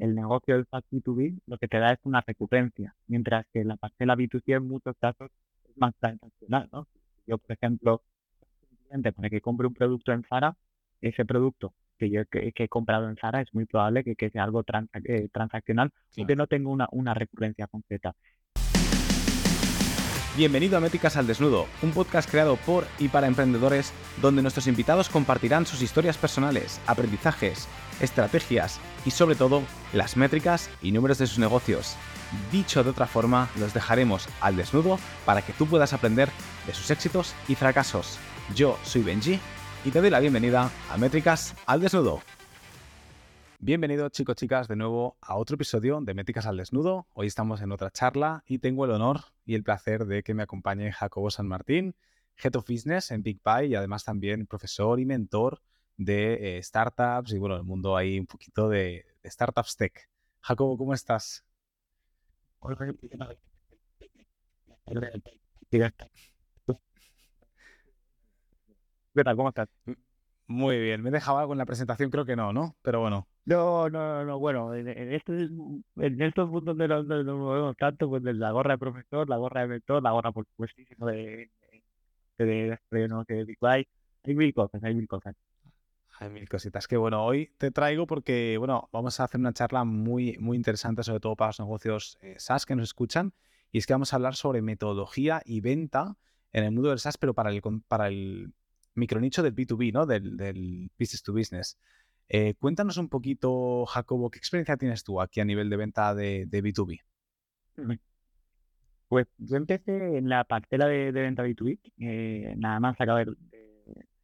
el negocio del SaaS B2B lo que te da es una recurrencia, mientras que la parcela B2C en muchos casos es más transaccional, ¿no? Yo, por ejemplo, un cliente para que compre un producto en Zara, ese producto que yo que, he comprado en Zara es muy probable que, que sea algo eh, transaccional, aunque no tengo una, una recurrencia concreta. Bienvenido a Métricas al Desnudo, un podcast creado por y para emprendedores donde nuestros invitados compartirán sus historias personales, aprendizajes, estrategias y sobre todo las métricas y números de sus negocios. Dicho de otra forma, los dejaremos al desnudo para que tú puedas aprender de sus éxitos y fracasos. Yo soy Benji y te doy la bienvenida a Métricas al Desnudo. Bienvenidos chicos chicas de nuevo a otro episodio de Métricas al Desnudo. Hoy estamos en otra charla y tengo el honor y el placer de que me acompañe Jacobo San Martín, Head of Business en Big Pie y además también profesor y mentor de eh, startups y bueno, el mundo ahí un poquito de, startups tech. Jacobo, ¿cómo estás? ¿Qué tal? ¿Cómo estás? Muy bien, me dejaba con la presentación, creo que no, ¿no? Pero bueno. No, no, no, bueno, en, este, en estos puntos de los no nos vemos tanto, pues de la gorra de profesor, la gorra de mentor, la gorra por supuesto de, de, de, de, de Big Hay mil cosas, hay mil cosas. Hay mil cositas que, bueno, hoy te traigo porque, bueno, vamos a hacer una charla muy, muy interesante, sobre todo para los negocios eh, SaaS que nos escuchan. Y es que vamos a hablar sobre metodología y venta en el mundo del SaaS, pero para el, para el micronicho del B2B, ¿no? Del, business to business. Eh, cuéntanos un poquito, Jacobo, ¿qué experiencia tienes tú aquí a nivel de venta de, B2B? Pues yo empecé en la parcela de, venta B2B, eh, nada más acabo de,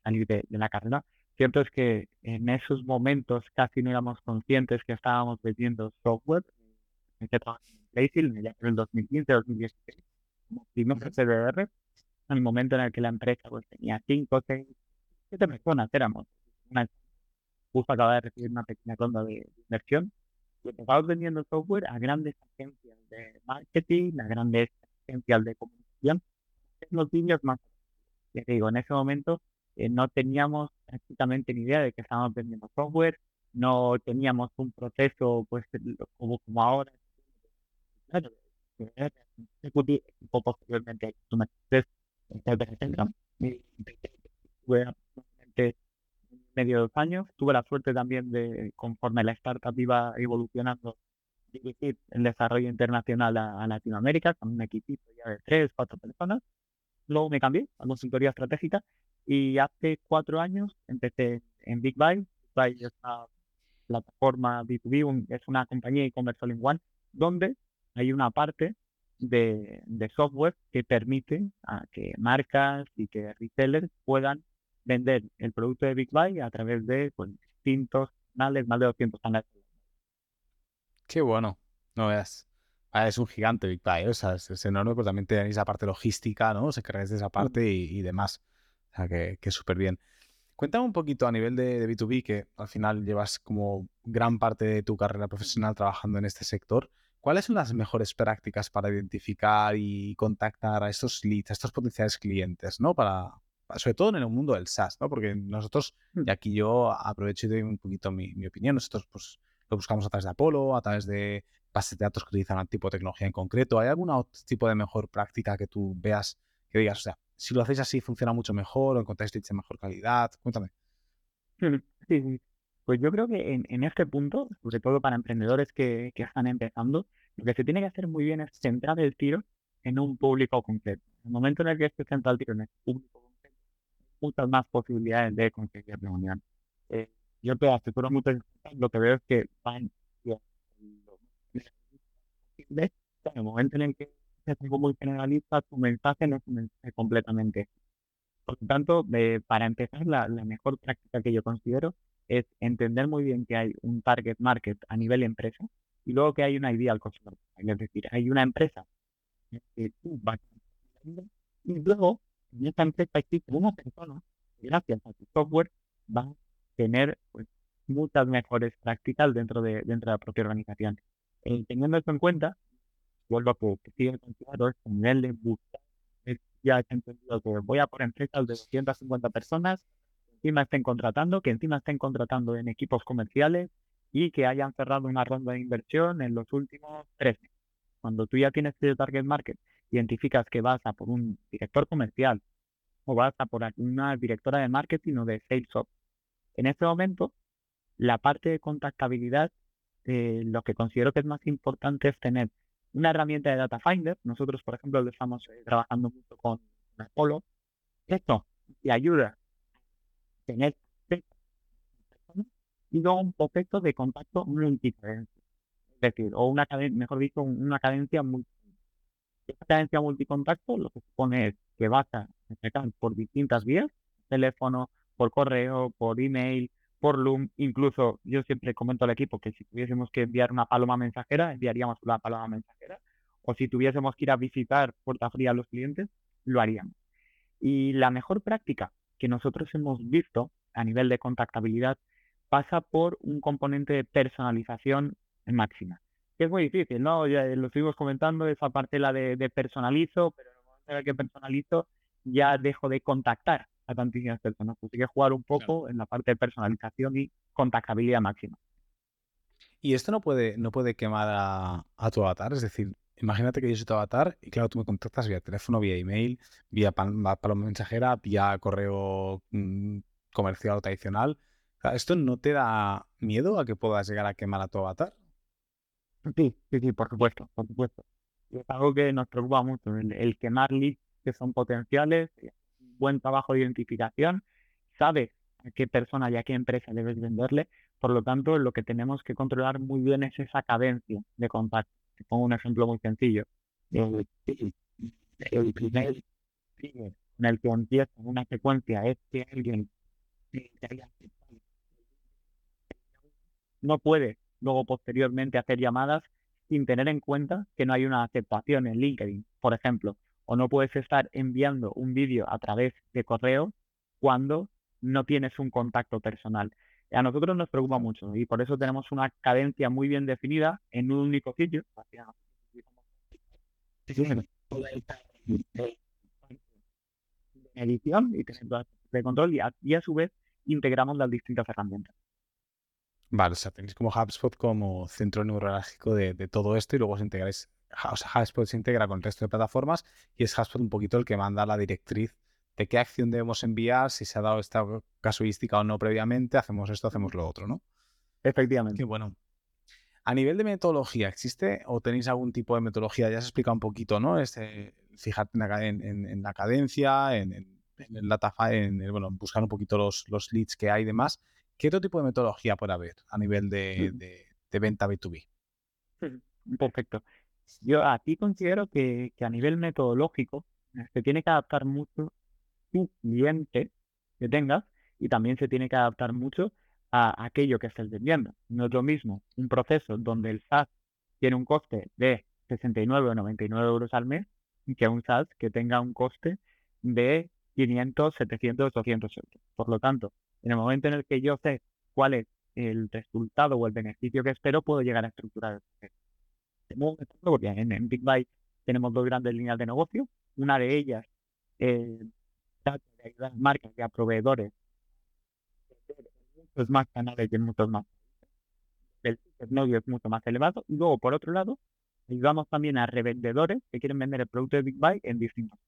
salir de, la carrera Cierto es que en esos momentos casi no éramos conscientes que estábamos vendiendo software. En el 2015, 2016, como primer CDR, en el momento en el que la empresa pues, tenía 5, 6, 7 personas, éramos. Una, justo acaba de recibir una pequeña ronda de inversión. Y empezamos vendiendo software a grandes agencias de marketing, a grandes agencias de comunicación, los vídeos más. Ya digo, en ese momento eh, no teníamos prácticamente ni idea de que estábamos vendiendo software, no teníamos un proceso pues como, como ahora. Claro, posteriormente medio dos años. Tuve la suerte también de, conforme la startup iba evolucionando, dirigir el desarrollo internacional a, Latinoamérica con un equipito ya de tres, cuatro personas. Luego me cambié a consultoría estratégica y hace cuatro años empecé en Big Buy. Big Buy es una plataforma B2B, es una compañía e-commerce all in one, donde hay una parte de, software que permite a que marcas y que resellers puedan vender el producto de Big Buy a través de pues, distintos canales, más de 200 canales. Qué bueno, no veas. Ah, es un gigante Big Buy, o sea, es, enorme, pero también tenéis esa parte logística, ¿no? Se encargáis de esa parte y demás sea, que, que súper bien. Cuéntame un poquito a nivel de, B2B, que al final llevas como gran parte de tu carrera profesional trabajando en este sector. ¿Cuáles son las mejores prácticas para identificar y contactar a estos leads, a estos potenciales clientes, ¿no? Para, sobre todo en el mundo del SaaS, ¿no? Porque nosotros, y hmm. aquí yo aprovecho y doy un poquito mi, mi, opinión, nosotros pues lo buscamos a través de Apolo, a través de bases de datos que utilizan un tipo de tecnología en concreto. ¿Hay algún otro tipo de mejor práctica que tú veas que digas, o sea, si lo hacéis así funciona mucho mejor o encontráis leads de mejor calidad? Cuéntame. Sí, sí. Pues yo creo que en, este punto, sobre todo para emprendedores que, están empezando, lo que se tiene que hacer muy bien es centrar el tiro en un público concreto. En el momento en el que se centra el tiro en el público muchas más posibilidades de conseguir reunión. Eh, yo te aseguro mucho, lo que veo es que van en el momento en el que es algo muy generalista, tu mensaje no es un mensaje completamente. Por lo tanto, para empezar, la, mejor práctica que yo considero es entender muy bien que hay un target market a nivel empresa y luego que hay una ideal customer. Es decir, hay una empresa que tú vas y luego en esa empresa existe una persona que gracias a tu software va a tener pues, muchas mejores prácticas dentro de, dentro de la propia organización. Eh, teniendo esto en cuenta, vuelvo a que, que siguen con este nivel de buscar. Ya he entendido que voy a por empresas de 250 personas, que encima estén contratando, que encima estén contratando en equipos comerciales y que hayan cerrado una ronda de inversión en los últimos tres meses. Cuando tú ya tienes tu target market, identificas que vas a por un director comercial o vas a por una directora de marketing o de sales. En este momento, la parte de contactabilidad, eh, lo que considero que es más importante es tener una herramienta de Data Finder. Nosotros, por ejemplo, lo estamos eh, trabajando mucho con Apollo. Esto te ayuda a tener y luego un proceso de contacto multicadencia. Es decir, o una mejor dicho, una cadencia multi. Esta cadencia multicontacto lo que supone es que vas a por distintas vías, teléfono, por correo, por email, por Loom, incluso yo siempre comento al equipo que si tuviésemos que enviar una paloma mensajera, enviaríamos una paloma mensajera, o si tuviésemos que ir a visitar puerta fría a los clientes, lo haríamos. Y la mejor práctica que nosotros hemos visto a nivel de contactabilidad pasa por un componente de personalización máxima. Que es muy difícil, ¿no? Ya lo estuvimos comentando, esa parte la de, personalizo, pero en el momento en el que personalizo ya dejo de contactar a tantísimas personas. Pues hay que jugar un poco en la parte de personalización y contactabilidad máxima. Y esto no puede, no puede quemar a, tu avatar, es decir, imagínate que yo soy tu avatar y claro, tú me contactas vía teléfono, vía email, vía paloma mensajera, vía correo mm, comercial o tradicional. ¿Esto no te da miedo a que puedas llegar a quemar a tu avatar? Sí, sí, sí, por supuesto, por supuesto. Es algo que nos preocupa mucho, el, quemar leads que son potenciales, eh, buen trabajo de identificación, sabes a qué persona y a qué empresa debes venderle, por lo tanto, lo que tenemos que controlar muy bien es esa cadencia de contacto. Te pongo un ejemplo muy sencillo. El, el primer en el que empieza una secuencia es que alguien no puede luego posteriormente hacer llamadas sin tener en cuenta que no hay una aceptación en LinkedIn, por ejemplo, o no puedes estar enviando un vídeo a través de correo cuando no tienes un contacto personal. A nosotros nos preocupa mucho y por eso tenemos una cadencia muy bien definida en un único sitio. Edición y de control y a su vez integramos las distintas herramientas. Vale, o sea, tenéis como HubSpot como centro neurológico de, todo esto y luego os integráis, o sea, HubSpot se integra con el resto de plataformas y es HubSpot un poquito el que manda la directriz de qué acción debemos enviar, si se ha dado esta casuística o no previamente, hacemos esto, hacemos lo otro, ¿no? Efectivamente. Qué bueno. A nivel de metodología, ¿existe o tenéis algún tipo de metodología? Ya has explicado un poquito, ¿no? Este, fijarte en, la cadencia, en, el data, en, bueno, buscar un poquito los, los leads que hay y demás. ¿Qué otro tipo de metodología puede haber a nivel de, venta B2B? Perfecto. Yo aquí considero que, a nivel metodológico se tiene que adaptar mucho tu cliente que tengas y también se tiene que adaptar mucho a aquello que estés vendiendo. No es lo mismo un proceso donde el SaaS tiene un coste de 69 o 99 euros al mes que un SaaS que tenga un coste de 500, 700, 800 euros. Por lo tanto, en el momento en el que yo sé cuál es el resultado o el beneficio que espero, puedo llegar a estructurar el proceso. porque en, en Big Byte tenemos dos grandes líneas de negocio. Una de ellas es de ayudar marcas y a proveedores en muchos más canales y en muchos más. El medio es mucho más elevado. Y luego, por otro lado, ayudamos también a revendedores que quieren vender el producto de Big Buy en distintos.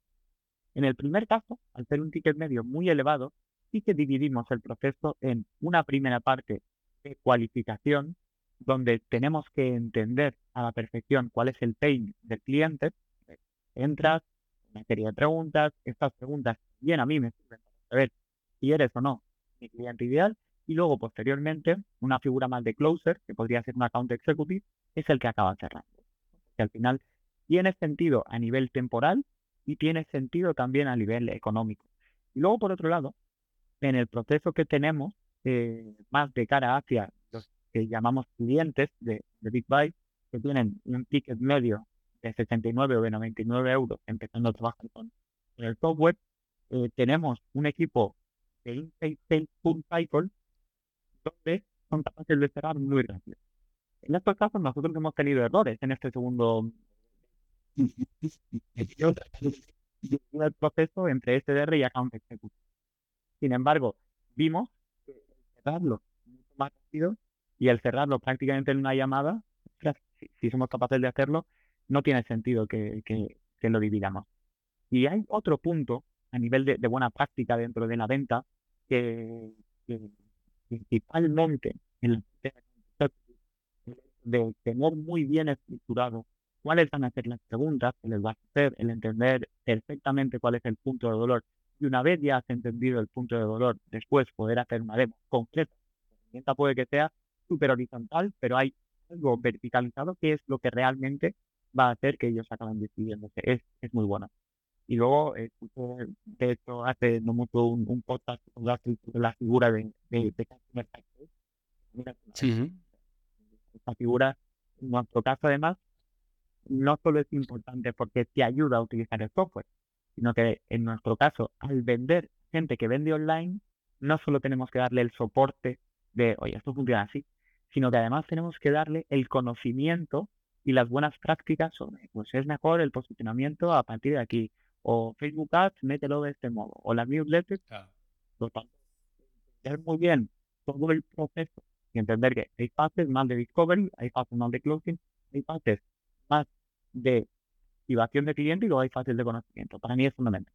En el primer caso, al ser un ticket medio muy elevado, sí que dividimos el proceso en una primera parte de cualificación, donde tenemos que entender a la perfección cuál es el pain del cliente. Entras, una serie de preguntas, estas preguntas bien a mí me sirven para saber si eres o no mi cliente ideal, y luego posteriormente una figura más de closer, que podría ser un account executive, es el que acaba cerrando. Que al final tiene sentido a nivel temporal y tiene sentido también a nivel económico. Y luego, por otro lado, en el proceso que tenemos, eh, más de cara hacia los que llamamos clientes de, de Big que tienen un ticket medio de 69 o de 99 euros empezando a trabajar con, el software, eh, tenemos un equipo de Insight Sales Full Cycle donde son capaces de cerrar muy rápido. En estos casos nosotros hemos tenido errores en este segundo el proceso entre SDR y Account Executive. Sin embargo, vimos que cerrarlo mucho más rápido y el cerrarlo prácticamente en una llamada, si, somos capaces de hacerlo, no tiene sentido que, que, lo dividamos. Y hay otro punto a nivel de, buena práctica dentro de la venta que, principalmente el de tener muy bien estructurado cuáles van a ser las preguntas que les va a hacer, el entender perfectamente cuál es el punto de dolor. Y una vez ya has entendido el punto de dolor, después poder hacer una demo concreta. La herramienta puede que sea súper horizontal, pero hay algo verticalizado que es lo que realmente va a hacer que ellos acaben decidiéndose. Es, es muy bueno. Y luego, eh, de hecho, hace no mucho un, podcast sobre la figura de, de, de Esta figura, en nuestro caso, además, no solo es importante porque te ayuda a utilizar el software, sino que en nuestro caso, al vender gente que vende online, no solo tenemos que darle el soporte de, oye, esto funciona así, sino que además tenemos que darle el conocimiento y las buenas prácticas sobre, pues es mejor el posicionamiento a partir de aquí, o Facebook Ads, mételo de este modo, o las newsletters, claro. entender muy bien todo el proceso y entender que hay fases más de discovery, hay fases más de closing, hay fases más de activación de cliente y luego hay fases de conocimiento. Para mí es fundamental.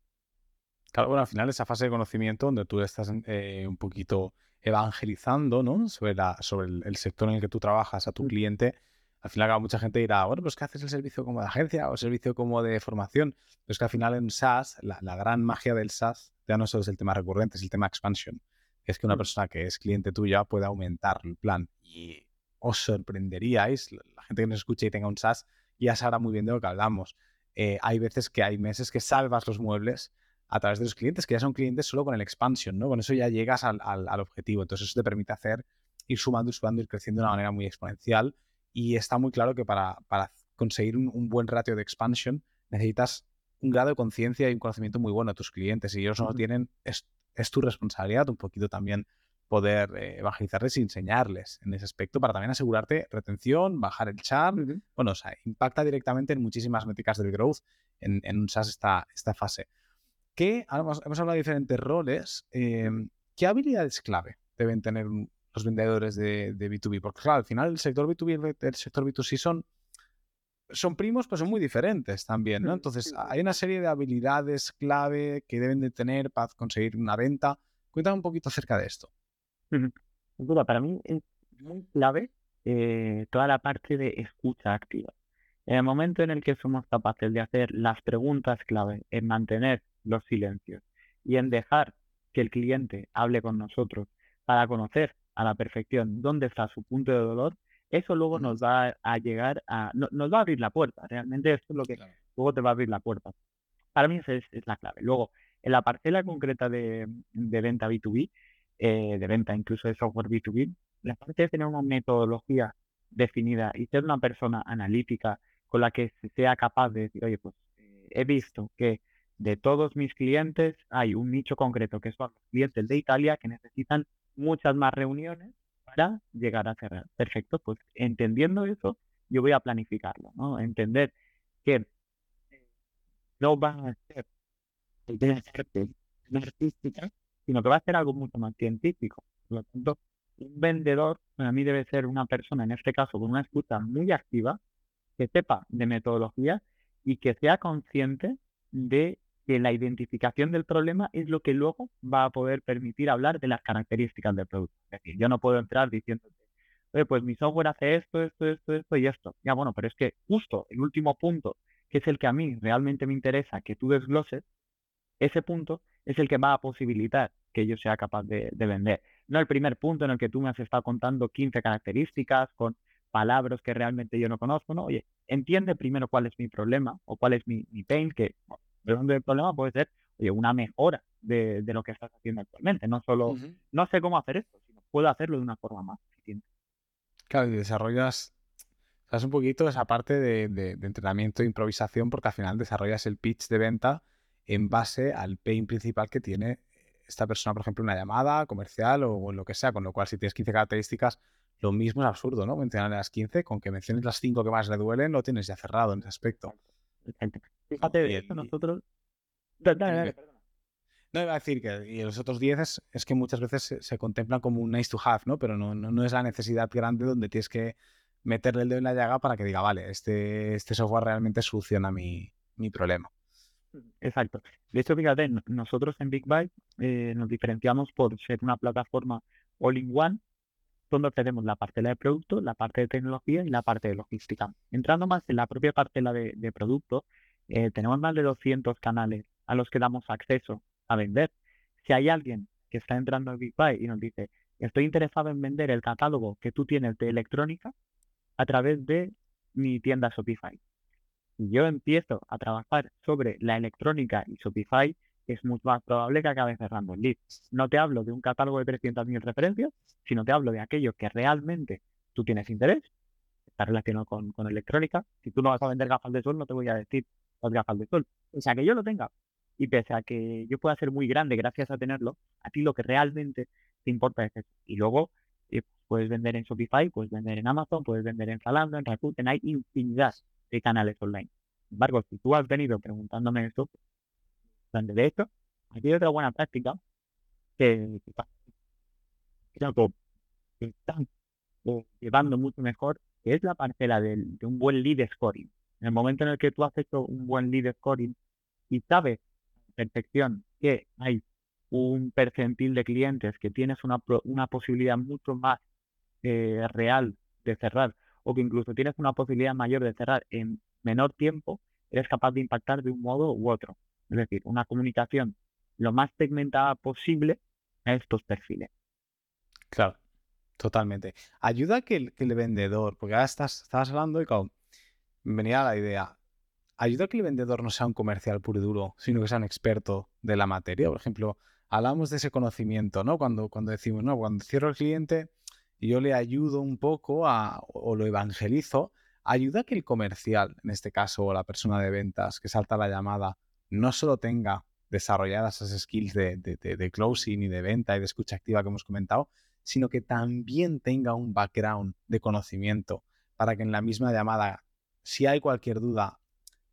Claro, bueno, al final esa fase de conocimiento donde tú estás eh, un poquito evangelizando, ¿no? Sobre, la, sobre el, sector en el que tú trabajas a tu mm. cliente. Al final, mucha gente dirá, bueno, pues ¿qué haces el servicio como de agencia o servicio como de formación? Pues que al final en SaaS, la, gran magia del SaaS ya no solo es el tema recurrente, es el tema expansion. Es que una mm. persona que es cliente tuya puede aumentar el plan. Y os sorprenderíais, la gente que nos escuche y tenga un SaaS, ya sabrá muy bien de lo que hablamos. Eh, hay veces que hay meses que salvas los muebles a través de los clientes, que ya son clientes solo con el expansion, ¿no? Con eso ya llegas al, objetivo. Entonces eso te permite hacer, ir sumando y sumando, ir creciendo de una manera muy exponencial. Y está muy claro que para, conseguir un, buen ratio de expansion necesitas un grado de conciencia y un conocimiento muy bueno de tus clientes. Y ellos no lo tienen, es, es tu responsabilidad un poquito también poder eh, evangelizarles y enseñarles en ese aspecto para también asegurarte retención, bajar el churn. Bueno, o sea, impacta directamente en muchísimas métricas del growth en, un SaaS esta, esta fase. ¿Qué, hemos, hablado de diferentes roles. Em, ¿Qué habilidades clave deben tener los vendedores de, B2B? Porque claro, al final el sector B2B y el, sector B2C son, son primos, pero son muy diferentes también, ¿no? Entonces, hay una serie de habilidades clave que deben de tener para conseguir una venta. Cuéntame un poquito acerca de esto para mí es muy clave eh, toda la parte de escucha activa. En el momento en el que somos capaces de hacer las preguntas clave, en mantener los silencios y en dejar que el cliente hable con nosotros para conocer a la perfección dónde está su punto de dolor, eso luego nos va a llegar a, nos va a abrir la puerta. Realmente eso es lo que luego te va a abrir la puerta. Para mí esa es, la clave. Luego, en la parcela concreta de, de venta B2B, eh, de venta, incluso de software B2B, la parte de tener una metodología definida y ser una persona analítica con la que sea capaz de decir, oye, pues eh, he visto que de todos mis clientes hay un nicho concreto que son los clientes de Italia que necesitan muchas más reuniones para llegar a cerrar. Perfecto, pues entendiendo eso, yo voy a planificarlo, ¿no? Entender que eh, no va a ser de artística, sino que va a ser algo mucho más científico. Por lo tanto, un vendedor para mí debe ser una persona, en este caso, con una escucha muy activa, que sepa de metodología y que sea consciente de que la identificación del problema es lo que luego va a poder permitir hablar de las características del producto. Es decir, yo no puedo entrar diciéndote, oye, pues mi software hace esto, esto, esto, esto y esto. Ya, bueno, pero es que justo el último punto, que es el que a mí realmente me interesa que tú desgloses, ese punto es el que va a posibilitar que yo sea capaz de, vender. No el primer punto en el que tú me has estado contando 15 características con palabras que realmente yo no conozco, ¿no? Oye, entiende primero cuál es mi problema o cuál es mi, pain, que el problema puede ser, oye, una mejora de, lo que estás haciendo actualmente. No solo, no sé cómo hacer esto, sino puedo hacerlo de una forma más eficiente. Claro, y desarrollas, sabes un poquito esa parte de, de entrenamiento e improvisación porque al final desarrollas el pitch de venta en base al pain principal que tiene esta persona, por ejemplo, una llamada comercial o, lo que sea, con lo cual si tienes 15 características, lo mismo es absurdo, ¿no? Mencionar las 15, con que menciones las 5 que más le duelen, lo tienes ya cerrado en ese aspecto. Fíjate, nosotros... No iba a decir que y los otros 10 es, que muchas veces se, contemplan como un nice to have, ¿no? Pero no, no, es la necesidad grande donde tienes que meterle el dedo en la llaga para que diga, vale, este, este software realmente soluciona mi, mi problema. Exacto. De hecho, fíjate, nosotros en Big Byte eh, nos diferenciamos por ser una plataforma all-in-one, donde tenemos la parte de producto, la parte de tecnología y la parte de logística. Entrando más en la propia parte de, de producto, eh, tenemos más de 200 canales a los que damos acceso a vender. Si hay alguien que está entrando en Big Byte y nos dice, estoy interesado en vender el catálogo que tú tienes de electrónica a través de mi tienda Shopify si yo empiezo a trabajar sobre la electrónica y Shopify, es mucho más probable que acabe cerrando el lead. No te hablo de un catálogo de 300.000 referencias, sino te hablo de aquello que realmente tú tienes interés, está relacionado con, con electrónica. Si tú no vas a vender gafas de sol, no te voy a decir las gafas de sol. O sea, que yo lo tenga y pese a que yo pueda ser muy grande gracias a tenerlo, a ti lo que realmente te importa es eso. Y luego eh, puedes vender en Shopify, puedes vender en Amazon, puedes vender en Zalando, en Rakuten, hay infinidad canales online. Sin embargo, si tú has venido preguntándome esto, de esto, aquí hay otra buena práctica que, que están llevando mucho mejor, que es la parcela de, de, un buen lead scoring. En el momento en el que tú has hecho un buen lead scoring y sabes perfección que hay un percentil de clientes que tienes una, una posibilidad mucho más eh, real de cerrar o que incluso tienes una posibilidad mayor de cerrar en menor tiempo, eres capaz de impactar de un modo u otro. Es decir, una comunicación lo más segmentada posible a estos perfiles. Claro, totalmente. Ayuda que el, que el vendedor, porque ahora estás, estabas hablando y como, venía la idea, ayuda que el vendedor no sea un comercial puro y duro, sino que sea un experto de la materia. Por ejemplo, hablamos de ese conocimiento, ¿no? Cuando, cuando decimos, no, cuando cierro el cliente, yo le ayudo un poco a, o lo evangelizo, ayuda a que el comercial, en este caso, o la persona de ventas que salta la llamada, no solo tenga desarrolladas esas skills de, de, closing y de venta y de escucha activa que hemos comentado, sino que también tenga un background de conocimiento para que en la misma llamada, si hay cualquier duda,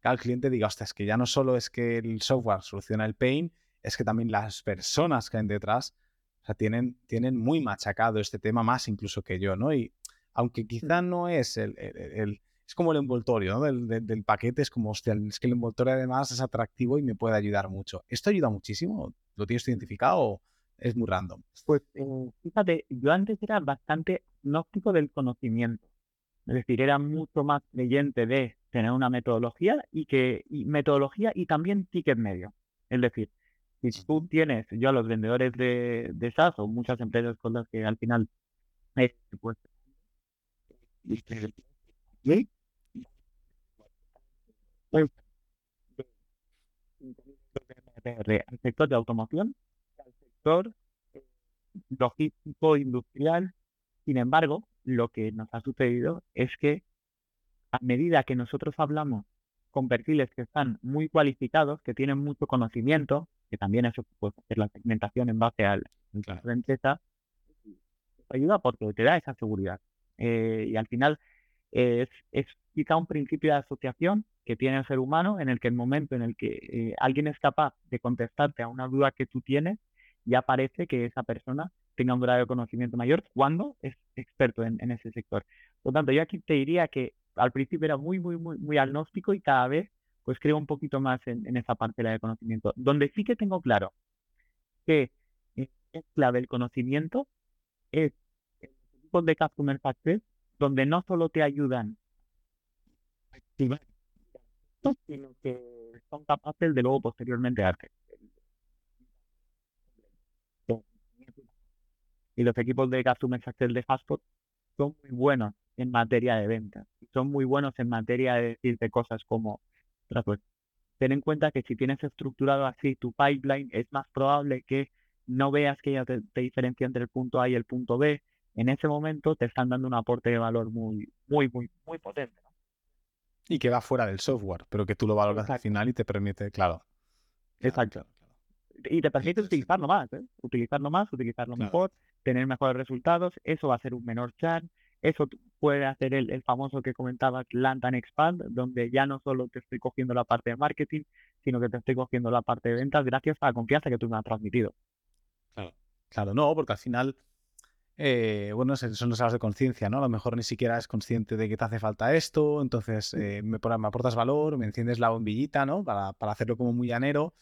el cliente diga, hostia, es que ya no solo es que el software soluciona el pain, es que también las personas que hay detrás o sea, tienen, tienen muy machacado este tema más incluso que yo, ¿no? Y aunque quizá no es el, es como el envoltorio ¿no? del, del, paquete, es como, hostia, es que el envoltorio además es atractivo y me puede ayudar mucho. ¿Esto ayuda muchísimo? ¿Lo tienes identificado o es muy random? Pues eh, fíjate, yo antes era bastante gnóstico del conocimiento. Es decir, era mucho más creyente de tener una metodología y que y metodología y también ticket medio. Es decir, si tú tienes, yo a los vendedores de, de SaaS o muchas empresas con las que al final pues, al sector de automoción, al sector eh, logístico industrial. Sin embargo, lo que nos ha sucedido es que a medida que nosotros hablamos con perfiles que están muy cualificados, que tienen mucho conocimiento, que también eso puede hacer la segmentación en base a la empresa, ayuda porque te da esa seguridad. Eh, y al final es, es quizá un principio de asociación que tiene el ser humano en el que el momento en el que eh, alguien es capaz de contestarte a una duda que tú tienes, ya parece que esa persona tenga un grado de conocimiento mayor cuando es experto en, en ese sector. Por lo tanto, yo aquí te diría que al principio era muy, muy, muy, muy agnóstico y cada vez pues creo un poquito más en, esa parte de conocimiento. Donde sí que tengo claro que es clave el conocimiento es el tipo de Customer Success, donde no solo te ayudan a activar, sino que son capaces de luego posteriormente darte. Y los equipos de Customer Success de Fastpod son muy buenos en materia de ventas. Son muy buenos en materia de decirte cosas como pues ten en cuenta que si tienes estructurado así tu pipeline, es más probable que no veas que ya te, diferencia entre el punto A y el punto B. En ese momento te están dando un aporte de valor muy, muy, muy, muy potente. Y que va fuera del software, pero que tú lo valoras al final y te permite, claro. Exacto. Y te permite utilizarlo más, ¿eh? utilizarlo más, utilizarlo mejor, tener mejores resultados. Eso va a ser un menor chat, eso puede hacer el, famoso que comentaba Land and Expand, donde ya no solo te estoy cogiendo la parte de marketing, sino que te estoy cogiendo la parte de ventas gracias a la confianza que tú me has transmitido. Claro, claro, no, porque al final, eh, bueno, son los estados de conciencia, ¿no? A lo mejor ni siquiera es consciente de que te hace falta esto, entonces eh, me, me, aportas valor, me enciendes la bombillita, ¿no? Para, para hacerlo como muy llanero.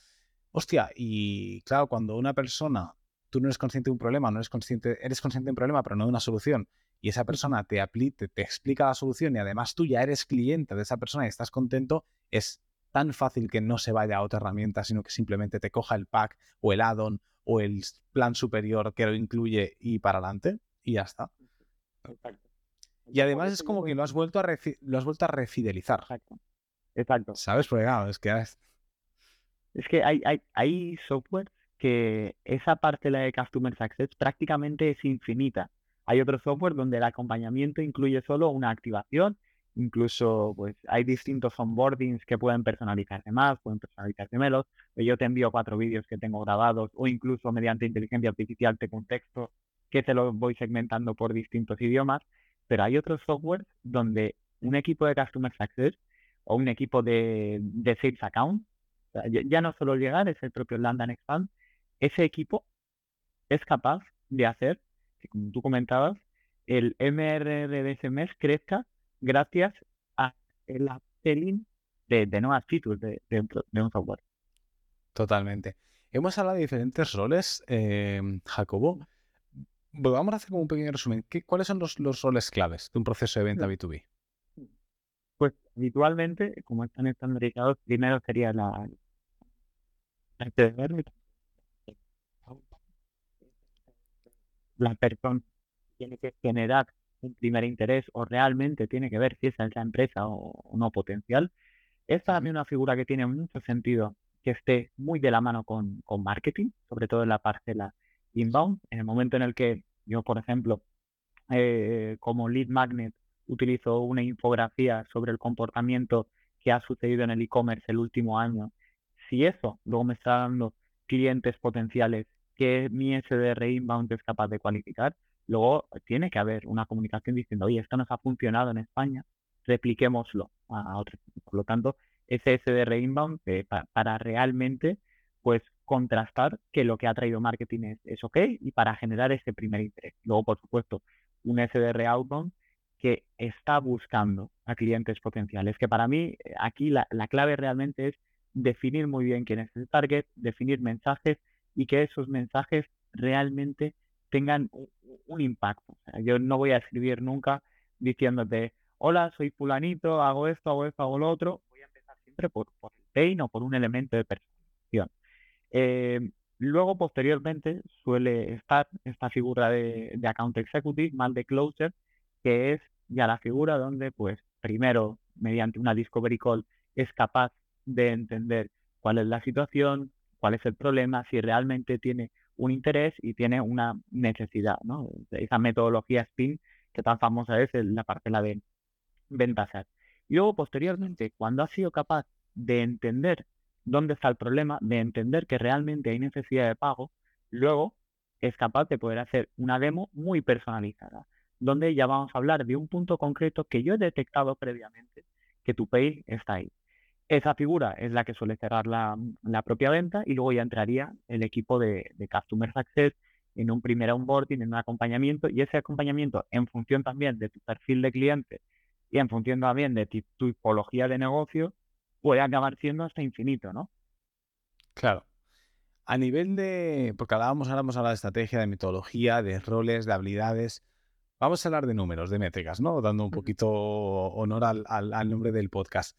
Hostia, y claro, cuando una persona, tú no eres consciente de un problema, no eres consciente, eres consciente de un problema, pero no de una solución, y esa persona te, te, te explica la solución y además tú ya eres cliente de esa persona y estás contento, es tan fácil que no se vaya a otra herramienta, sino que simplemente te coja el pack o el add-on o el plan superior que lo incluye y para adelante y ya está. Y además es como que lo has vuelto a, lo has vuelto a refidelizar. Exacto. Exacto. ¿Sabes? Porque claro, es que... Es que hay, hay, hay software que esa parte la de Customer Success prácticamente es infinita. Hay otro software donde el acompañamiento incluye solo una activación, incluso pues hay distintos onboardings que pueden personalizarse más, pueden personalizarse menos. Yo te envío cuatro vídeos que tengo grabados o incluso mediante inteligencia artificial te contexto que te los voy segmentando por distintos idiomas, pero hay otros softwares donde un equipo de Customer Success o un equipo de, Sales Account, ya no solo llegar, es el propio Land and Expand, ese equipo es capaz de hacer que como tú comentabas, el MRR de ese mes crezca gracias a el upselling de, nuevas features de, un software. Totalmente. Hemos hablado de diferentes roles, eh, Jacobo. Vamos a hacer como un pequeño resumen. ¿Qué, ¿Cuáles son los, roles claves de un proceso de venta B2B? Pues habitualmente, como están estandarizados, primero sería la, la la persona tiene que generar un primer interés o realmente tiene que ver si esa es la empresa o, no potencial, es también una figura que tiene mucho sentido que esté muy de la mano con, con marketing, sobre todo en la parcela inbound. En el momento en el que yo, por ejemplo, eh, como lead magnet, utilizo una infografía sobre el comportamiento que ha sucedido en el e-commerce el último año, si eso luego me está dando clientes potenciales que mi SDR inbound es capaz de cualificar, luego tiene que haber una comunicación diciendo, oye, esto nos ha funcionado en España, repliquémoslo a, otros. Por lo tanto, ese SDR inbound eh, para realmente pues contrastar que lo que ha traído marketing es, es, ok y para generar ese primer interés. Luego, por supuesto, un SDR outbound que está buscando a clientes potenciales, que para mí eh, aquí la, la clave realmente es definir muy bien quién es el target, definir mensajes y que esos mensajes realmente tengan un, impacto. yo no voy a escribir nunca diciéndote, hola, soy fulanito, hago esto, hago esto, hago lo otro. Voy a empezar siempre por, por el pain o por un elemento de personalización. Eh, luego, posteriormente, suele estar esta figura de, de, account executive, mal de closer, que es ya la figura donde, pues, primero, mediante una discovery call, es capaz de entender cuál es la situación, cuál es el problema, si realmente tiene un interés y tiene una necesidad, ¿no? Esa metodología SPIN que tan famosa es la parcela de ventas. Y luego, posteriormente, cuando ha sido capaz de entender dónde está el problema, de entender que realmente hay necesidad de pago, luego es capaz de poder hacer una demo muy personalizada, donde ya vamos a hablar de un punto concreto que yo he detectado previamente que tu pay está ahí. Esa figura es la que suele cerrar la, propia venta y luego ya entraría el equipo de, Customer Success en un primer onboarding, en un acompañamiento y ese acompañamiento en función también de tu perfil de cliente y en función también de tu tipología de negocio puede acabar siendo hasta infinito, ¿no? Claro. A nivel de, porque hablábamos, ahora vamos a hablar de estrategia, de metodología, de roles, de habilidades. Vamos a hablar de números, de métricas, ¿no? Dando un poquito honor al nombre del podcast.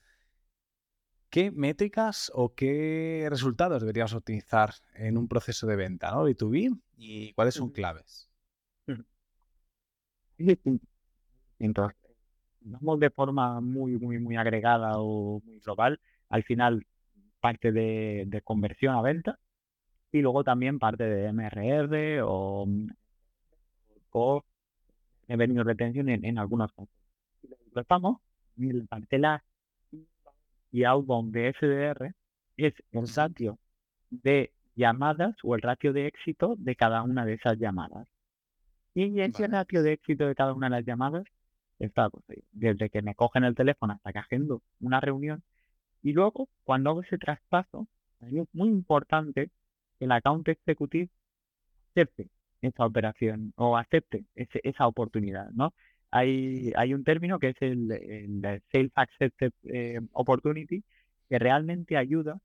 ¿Qué métricas o qué resultados deberíamos optimizar en un proceso de venta, ¿no? B2B y cuáles son claves? Entonces, vamos de forma muy, muy, muy agregada o muy global. Al final, parte de, conversión a venta y luego también parte de MRR o, o revenue retention en, en algunos casos. Lo estamos, la y outbound de SDR es el ratio de llamadas o el ratio de éxito de cada una de esas llamadas. Y ese ratio de éxito de cada una de las llamadas está pues, desde que me cogen el teléfono hasta que agendo una reunión, Y luego, cuando hago ese traspaso, es muy importante que el account executive acepte esa operación o acepte esa oportunidad, ¿no? Hay, hay un término que es el, el Sales Accepted eh, Opportunity que realmente ayuda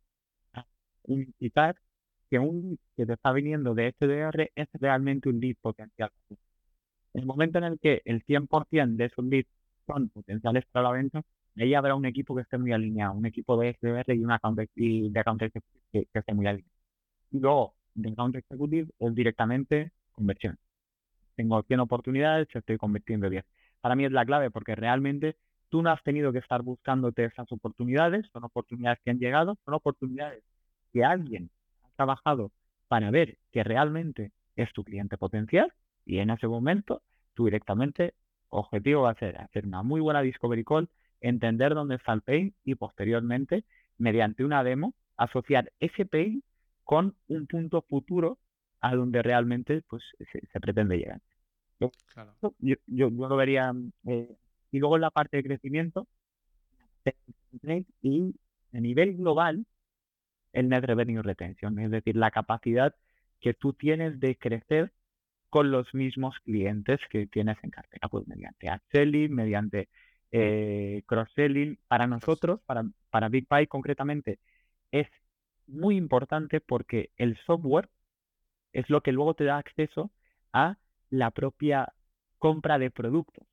a indicar que un que te está viniendo de SDR es realmente un lead potencial. En el momento en el que el 100% de esos leads son potenciales para la venta, ahí habrá un equipo que esté muy alineado, un equipo de SDR y, una account, y de account executive que, que, esté muy alineado. Y luego, de account executive es directamente conversión. Tengo 100 oportunidades, estoy convirtiendo 10. Para mí es la clave porque realmente tú no has tenido que estar buscándote esas oportunidades, son oportunidades que han llegado, son oportunidades que alguien ha trabajado para ver que realmente es tu cliente potencial y en ese momento tú directamente, objetivo va a ser hacer una muy buena discovery call, entender dónde está el pain y posteriormente, mediante una demo, asociar ese pain con un punto futuro a donde realmente pues, se, pretende llegar. Yo, yo, lo vería. Eh, y luego en la parte de crecimiento, y a nivel global, el net revenue retention, es decir, la capacidad que tú tienes de crecer con los mismos clientes que tienes en cartera, pues mediante upselling, mediante eh, cross-selling. Para nosotros, para, para Big Pie concretamente, es muy importante porque el software es lo que luego te da acceso a la propia compra de productos.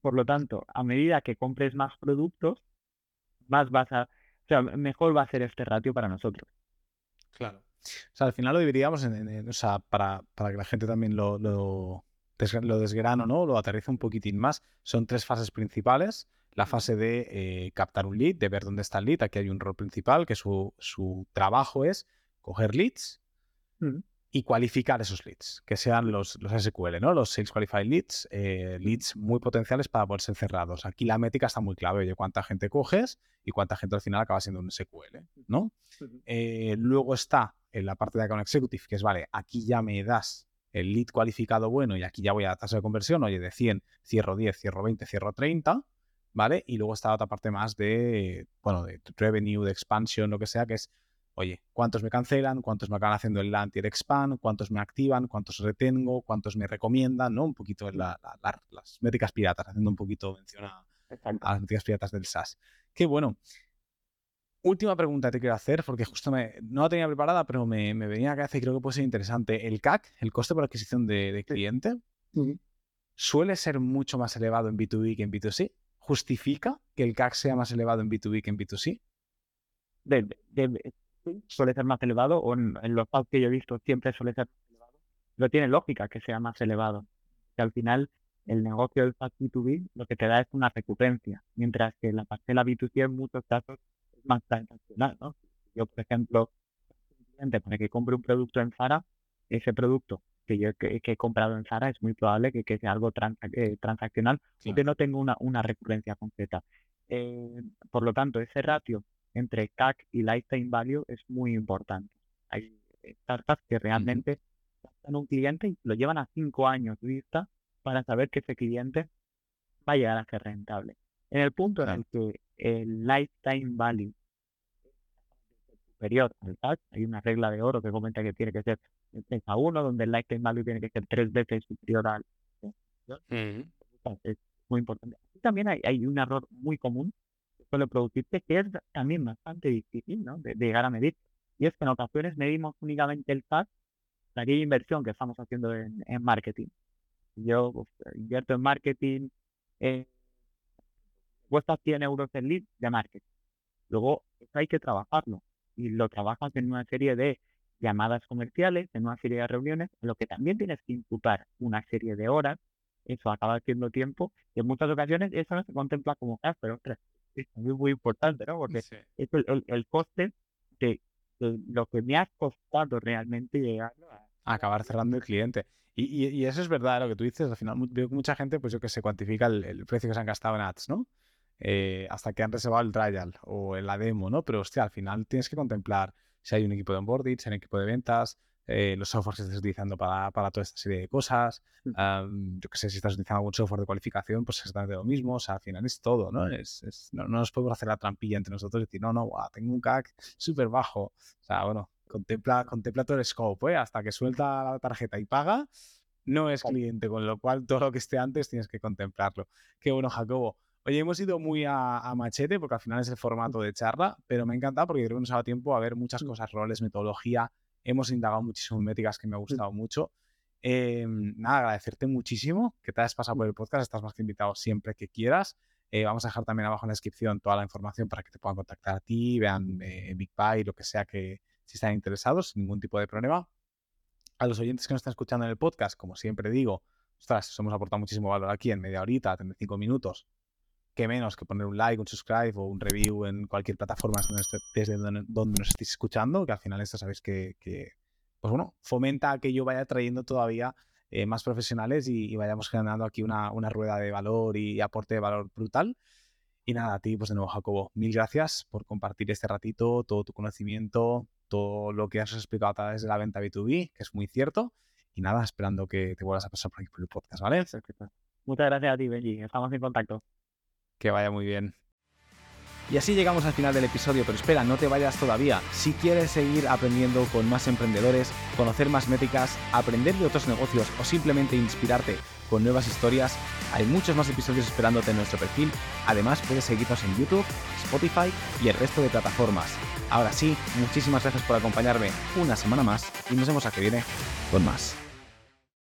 Por lo tanto, a medida que compres más productos, más vas a, o sea, mejor va a ser este ratio para nosotros. Claro. O sea, al final lo dividiríamos en, o sea, para, para, que la gente también lo, lo, lo desgrano, ¿no? Lo aterriza un poquitín más. Son tres fases principales. La fase de eh, captar un lead, de ver dónde está el lead. Aquí hay un rol principal que su, su trabajo es coger leads, mm y cualificar esos leads, que sean los, los SQL, ¿no? Los Sales Qualified Leads, eh, leads muy potenciales para poder ser cerrados. Aquí la métrica está muy clave, oye, cuánta gente coges y cuánta gente al final acaba siendo un SQL, ¿no? Eh, luego está en la parte de Account Executive, que es, vale, aquí ya me das el lead cualificado bueno y aquí ya voy a la tasa de conversión, oye, de 100, cierro 10, cierro 20, cierro 30, ¿vale? Y luego está la otra parte más de, bueno, de revenue, de expansion, lo que sea, que es oye, ¿cuántos me cancelan? ¿Cuántos me acaban haciendo el el expand? ¿Cuántos me activan? ¿Cuántos retengo? ¿Cuántos me recomiendan? ¿no? Un poquito en las métricas piratas, haciendo un poquito mención a, las métricas piratas del SaaS. Qué bueno. Última pregunta que te quiero hacer, porque justo me, no la tenía preparada, pero me, venía a la cabeza y creo que puede ser interesante. El CAC, el coste por adquisición de, cliente, suele ser mucho más elevado en B2B que en B2C. ¿Justifica que el CAC sea más elevado en B2B que en B2C? Suele ser más elevado, o en, los pubs que yo he visto siempre suele ser más elevado, pero tiene lógica que sea más elevado. Que al final el negocio del SaaS B2B lo que te da es una recurrencia, mientras que la parcela B2C en muchos casos es más transaccional, ¿no? Yo, por ejemplo, para que compre un producto en Zara, ese producto que yo que, he comprado en Zara es muy probable que, que sea algo eh, transaccional, porque no tengo una, una recurrencia concreta. Eh, por lo tanto, ese ratio entre CAC y Lifetime Value es muy importante. Hay startups que realmente uh un cliente y lo llevan a cinco años vista para saber que ese cliente va a llegar a ser rentable. En el punto en el que el Lifetime Value es superior al CAC, hay una regla de oro que comenta que tiene que ser 3 a 1, donde el Lifetime Value tiene que ser tres veces superior al... Es muy importante. también hay, hay un error muy común suele producirse, que es también bastante difícil ¿no? de, llegar a medir. Y es que en ocasiones medimos únicamente el de aquella inversión que estamos haciendo en, marketing. Yo pues, invierto en marketing, eh, cuesta 100 euros el lead de marketing. Luego, eso hay que trabajarlo. Y lo trabajas en una serie de llamadas comerciales, en una serie de reuniones, en lo que también tienes que imputar una serie de horas. Eso acaba siendo tiempo. Y en muchas ocasiones eso no se contempla como gas, pero ostras, es muy, muy importante, ¿no? Porque es el, coste de, lo que me ha costado realmente llegar a... Acabar cerrando el cliente. Y, y, eso es verdad lo que tú dices. Al final veo que mucha gente, pues yo que se cuantifica el, precio que se han gastado en ads, ¿no? Eh, hasta que han reservado el trial o la demo, ¿no? Pero hostia, al final tienes que contemplar si hay un equipo de onboarding, si hay un equipo de ventas, eh, los softwares que estés utilizando para, para, toda esta serie de cosas. Mm. yo que sé, si estás utilizando algún software de cualificación, pues es exactamente lo mismo. O sea, al final es todo, ¿no? Es, no, nos podemos hacer la trampilla entre nosotros y decir, no, no, tengo un CAC súper bajo. O sea, bueno, contempla, contempla todo el scope, ¿eh? Hasta que suelta la tarjeta y paga, no es cliente, con lo cual todo lo que esté antes tienes que contemplarlo. Qué bueno, Jacobo. Oye, hemos ido muy a, machete porque al final es el formato de charla, pero me ha encantado porque creo que nos ha dado tiempo a ver muchas mm. cosas, roles, metodología. Hemos indagado muchísimo en métricas que me ha mm. gustado mucho. Em, nada, agradecerte muchísimo que te hayas pasado por el podcast. Estás más que invitado siempre que quieras. Eh, vamos a dejar también abajo en la descripción toda la información para que te puedan contactar a ti, vean eh, Big Pie, lo que sea que si están interesados, sin ningún tipo de problema. A los oyentes que nos están escuchando en el podcast, como siempre digo, ostras, os hemos aportado muchísimo valor aquí en media horita, 35 minutos qué menos que poner un like, un subscribe o un review en cualquier plataforma desde donde, nos estéis escuchando, que al final esto sabéis que, pues bueno, fomenta que yo vaya trayendo todavía eh, más profesionales y, vayamos generando aquí una, rueda de valor y aporte de valor brutal. Y nada, a ti, pues de nuevo, Jacobo, mil gracias por compartir este ratito, todo tu conocimiento, todo lo que has explicado a través de la venta B2B, que es muy cierto. Y nada, esperando que te vuelvas a pasar por aquí por el podcast, ¿vale? Muchas gracias a ti, Benji. Estamos en contacto. Que vaya muy bien. Y así llegamos al final del episodio, pero espera, no te vayas todavía. Si quieres seguir aprendiendo con más emprendedores, conocer más métricas, aprender de otros negocios o simplemente inspirarte con nuevas historias, hay muchos más episodios esperándote en nuestro perfil. Además, puedes seguirnos en YouTube, Spotify y el resto de plataformas. Ahora sí, muchísimas gracias por acompañarme una semana más y nos vemos a que viene con más.